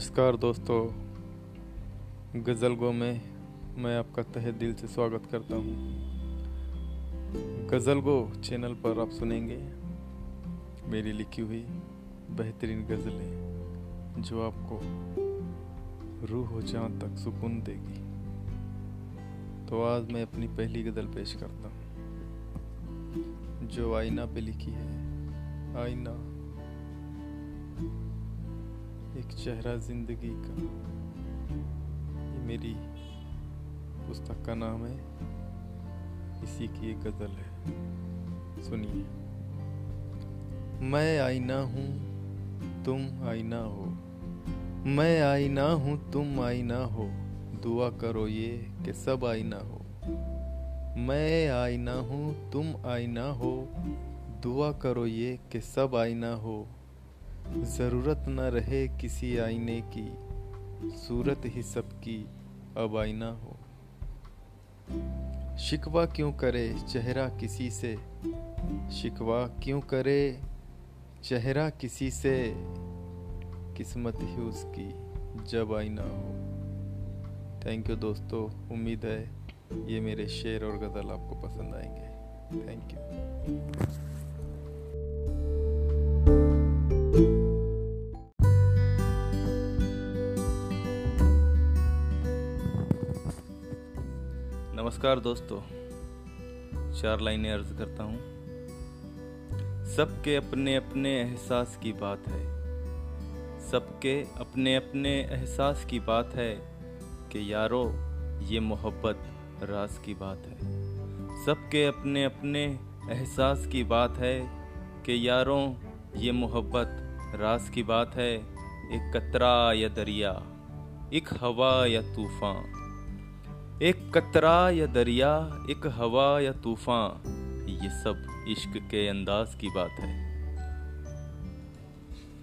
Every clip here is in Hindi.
नमस्कार दोस्तों। गज़ल गो में मैं आपका तहे दिल से स्वागत करता हूँ। गज़ल गो चैनल पर आप सुनेंगे मेरी लिखी हुई बेहतरीन गज़लें, जो आपको रूह हो जहाँ तक सुकून देगी। तो आज मैं अपनी पहली गज़ल पेश करता हूँ, जो आईना पे लिखी है, आईना। एक चेहरा ज़िंदगी का। ये मेरी पुस्तक का नाम है। इसी की एक गज़ल है। सुनिए। मैं आईना हूँ, तुम आईना हो। मैं आईना हूँ, तुम आईना हो। दुआ करो ये कि सब आईना हो। मैं आईना हूँ, तुम आईना हो। दुआ करो ये कि सब आईना हो। ज़रूरत न रहे किसी आईने की, सूरत ही सबकी अब आईना हो। शिकवा क्यों करे चेहरा किसी से? शिकवा क्यों करे चेहरा किसी से? किस्मत ही उसकी जब आईना हो। थैंक यू दोस्तों, उम्मीद है ये मेरे शेर और गज़ल आपको पसंद आएँगे। थैंक यू नमस्कार दोस्तों, चार लाइनें अर्ज़ करता हूँ। सबके अपने अपने एहसास की बात है। सबके अपने अपने एहसास की बात है कि यारो, ये मोहब्बत राज की बात है। सबके अपने अपने एहसास की बात है कि यारों, ये मोहब्बत राज की बात है। एक कतरा या दरिया, एक हवा या तूफ़ान। एक कतरा या दरिया, एक हवा या तूफ़ान, ये सब इश्क के अंदाज की बात है।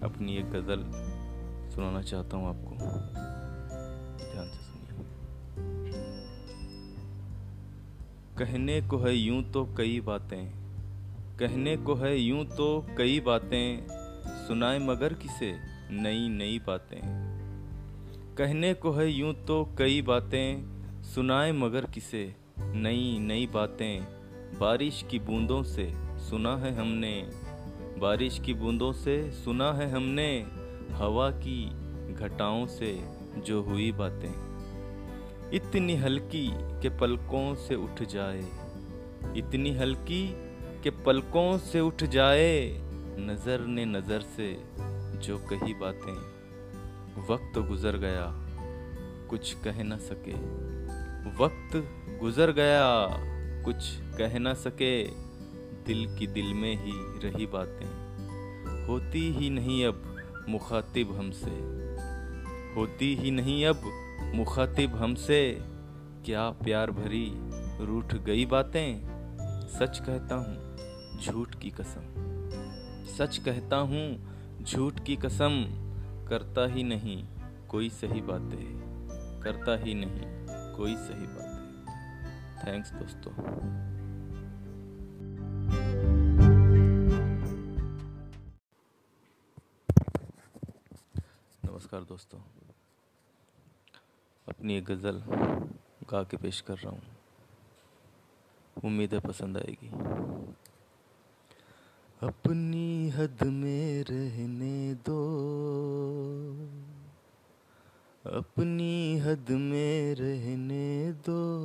अपनी एक गज़ल सुनाना चाहता हूँ आपको। ध्यान से सुनिए। कहने को है यूँ तो कई बातें, कहने को है यूँ तो कई बातें, सुनाए मगर किसे नई नई बातें। कहने को है यूँ तो कई बातें सुनाए मगर किसे? नई नई बातें। बारिश की बूंदों से सुना है हमने। बारिश की बूंदों से सुना है हमने। हवा की घटाओं से जो हुई बातें। इतनी हल्की के पलकों से उठ जाए। इतनी हल्की के पलकों से उठ जाए। नज़र ने नज़र से जो कही बातें। वक्त गुजर गया, कुछ कह न सके। वक्त गुजर गया, कुछ कह ना सके। दिल की दिल में ही रही बातें। होती ही नहीं अब मुखातिब हमसे। होती ही नहीं अब मुखातिब हमसे। क्या प्यार भरी रूठ गई बातें? सच कहता हूँ, झूठ की कसम। सच कहता हूँ, झूठ की कसम। करता ही नहीं, कोई सही बातें। करता ही नहीं। कोई सही बात है थैंक्स दोस्तों। नमस्कार, दोस्तों। अपनी एक गज़ल गा के पेश कर रहा हूँ। उम्मीद है पसंद आएगी। अपनी हद में रहने दो। अपनी हद में रहने दो।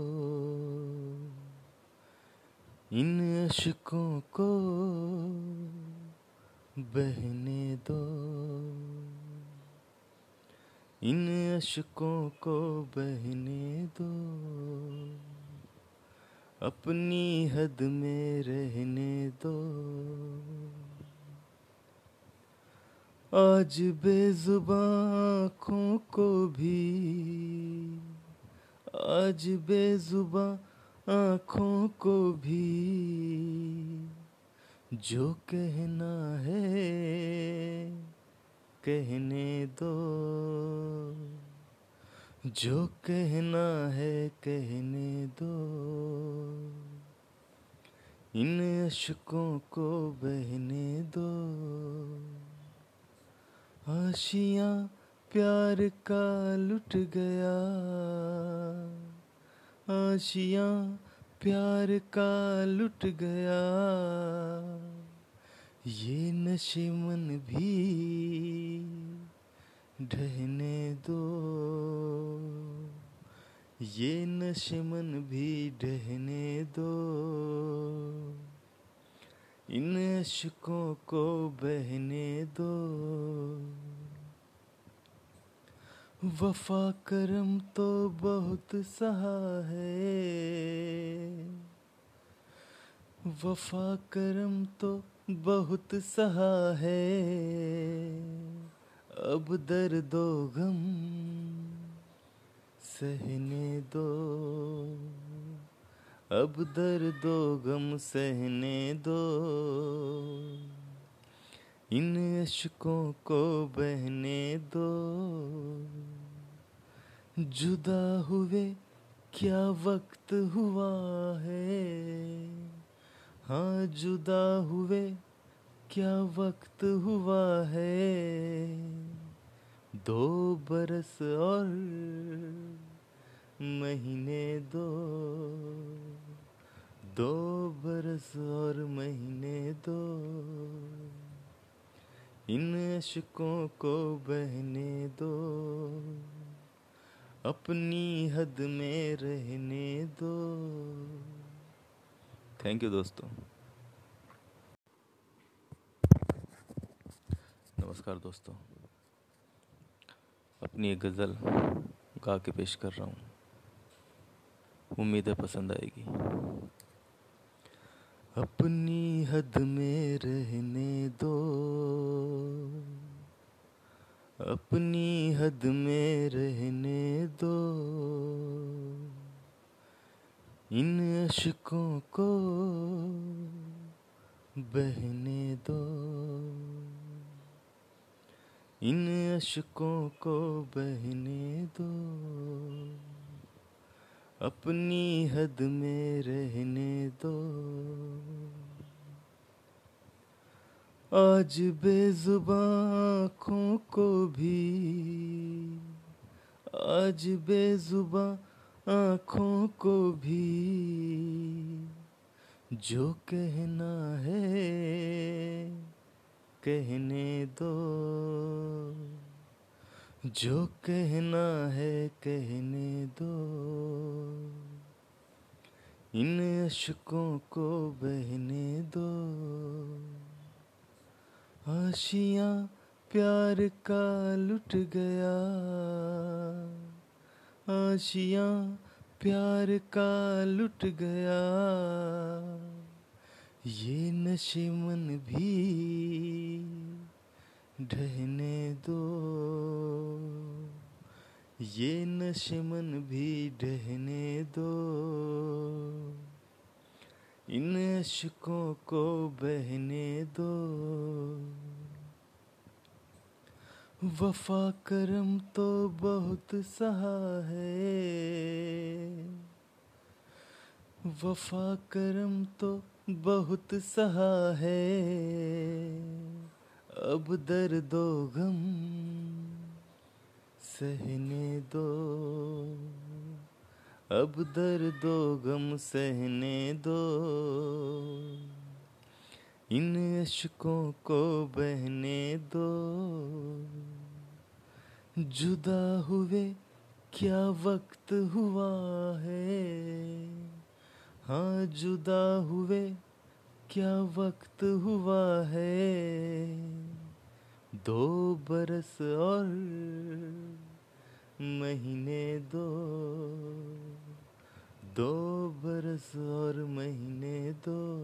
इन अशकों को बहने दो। इन अशकों को बहने दो। अपनी हद में रहने दो। आज बेजुबा आँखों को भी, आज बेजुबा आँखों को भी, जो कहना है, कहने दो। जो कहना है, कहने दो। इन अशकों को बहने दो। आशियाँ प्यार का लुट गया। आशिया प्यार का लुट गया। ये नशे मन भी ढहने दो। ये नशे मन भी ढहने दो। इन अशकों को बहने दो। वफा करम तो बहुत सहा है। वफा करम तो बहुत सहा है। अब दर्दो गम सहने दो। अब दर्दो गम सहने दो। इन अशकों को बहने दो। जुदा हुए क्या वक्त हुआ है? हाँ जुदा हुए क्या वक्त हुआ है? दो बरस और महीने दो। दो बरस और महीने दो। इन अशकों को बहने दो। अपनी हद में रहने दो। थैंक यू दोस्तों। नमस्कार, दोस्तों। अपनी एक गज़ल गा के पेश कर रहा हूँ। उम्मीद है पसंद आएगी। अपनी हद में रहने दो। अपनी हद में रहने दो। इन अशकों को बहने दो। इन अशकों को बहने दो। अपनी हद में रहने दो आज बेजुबां आँखों को भी, आज बेजुबां आँखों को भी, जो कहना है, कहने दो। जो कहना है, कहने दो। इन अशकों को बहने दो। आशिया प्यार का लुट गया। आशिया प्यार का लुट गया। ये नशे मन भी ढहने दो। ये नशे मन भी ढहने दो। इन अशकों को बहने दो। वफा करम तो बहुत सहा है। वफा करम तो बहुत सहा है। अब दर्दो गम सहने दो। अब दर्दो गम सहने दो। इन अशकों को बहने दो। जुदा हुए क्या वक्त हुआ है? हाँ जुदा हुए क्या वक्त हुआ है? दो बरस और महीने दो। दो बरस और महीने दो।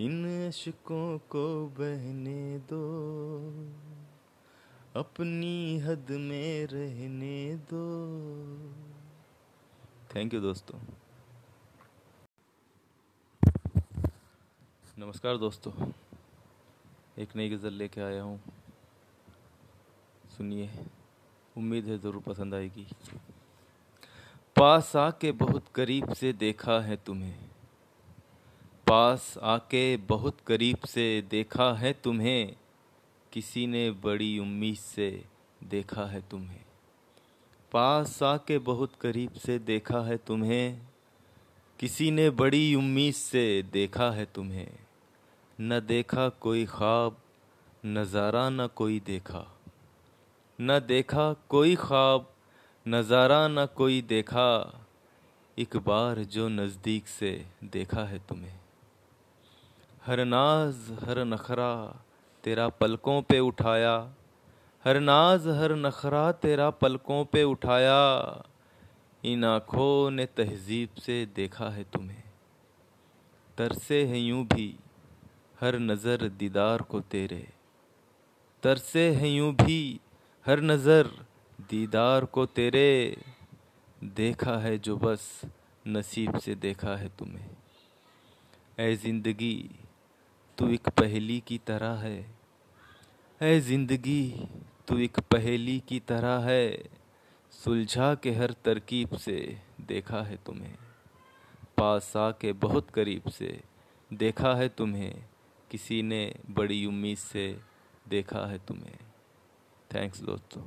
इन अशकों को बहने दो। अपनी हद में रहने दो। थैंक यू दोस्तों। नमस्कार, दोस्तों। एक नई गज़ल लेके आया हूँ। सुनिए। उम्मीद है ज़रूर पसंद आएगी। पास आके बहुत करीब से देखा है तुम्हें। पास आके बहुत करीब से देखा है तुम्हें। किसी ने बड़ी उम्मीद से देखा है तुम्हें। पास आके बहुत करीब से देखा है तुम्हें। किसी ने बड़ी उम्मीद से देखा है तुम्हें। न देखा कोई ख्वाब, नज़ारा न कोई देखा। न देखा कोई ख्वाब, नज़ारा न कोई देखा। एक बार जो नज़दीक से देखा है तुम्हें। हर नाज हर नखरा तेरा पलकों पे उठाया। हर नाज हर नखरा तेरा पलकों पे उठाया। इन आँखों ने तहजीब से देखा है तुम्हें। तरसे हैं यूँ भी हर नज़र दीदार को तेरे। तरसे हैं यूँ भी हर नज़र दीदार को तेरे। देखा है जो बस नसीब से देखा है तुम्हें। ऐ ज़िंदगी तू एक पहेली की तरह है। ऐ ज़िंदगी, तू एक पहेली की तरह है। सुलझा के हर तरकीब से देखा है तुम्हें। पास आके बहुत करीब से देखा है तुम्हें। किसी ने बड़ी उम्मीद से देखा है तुम्हें। थैंक्स दोस्तों।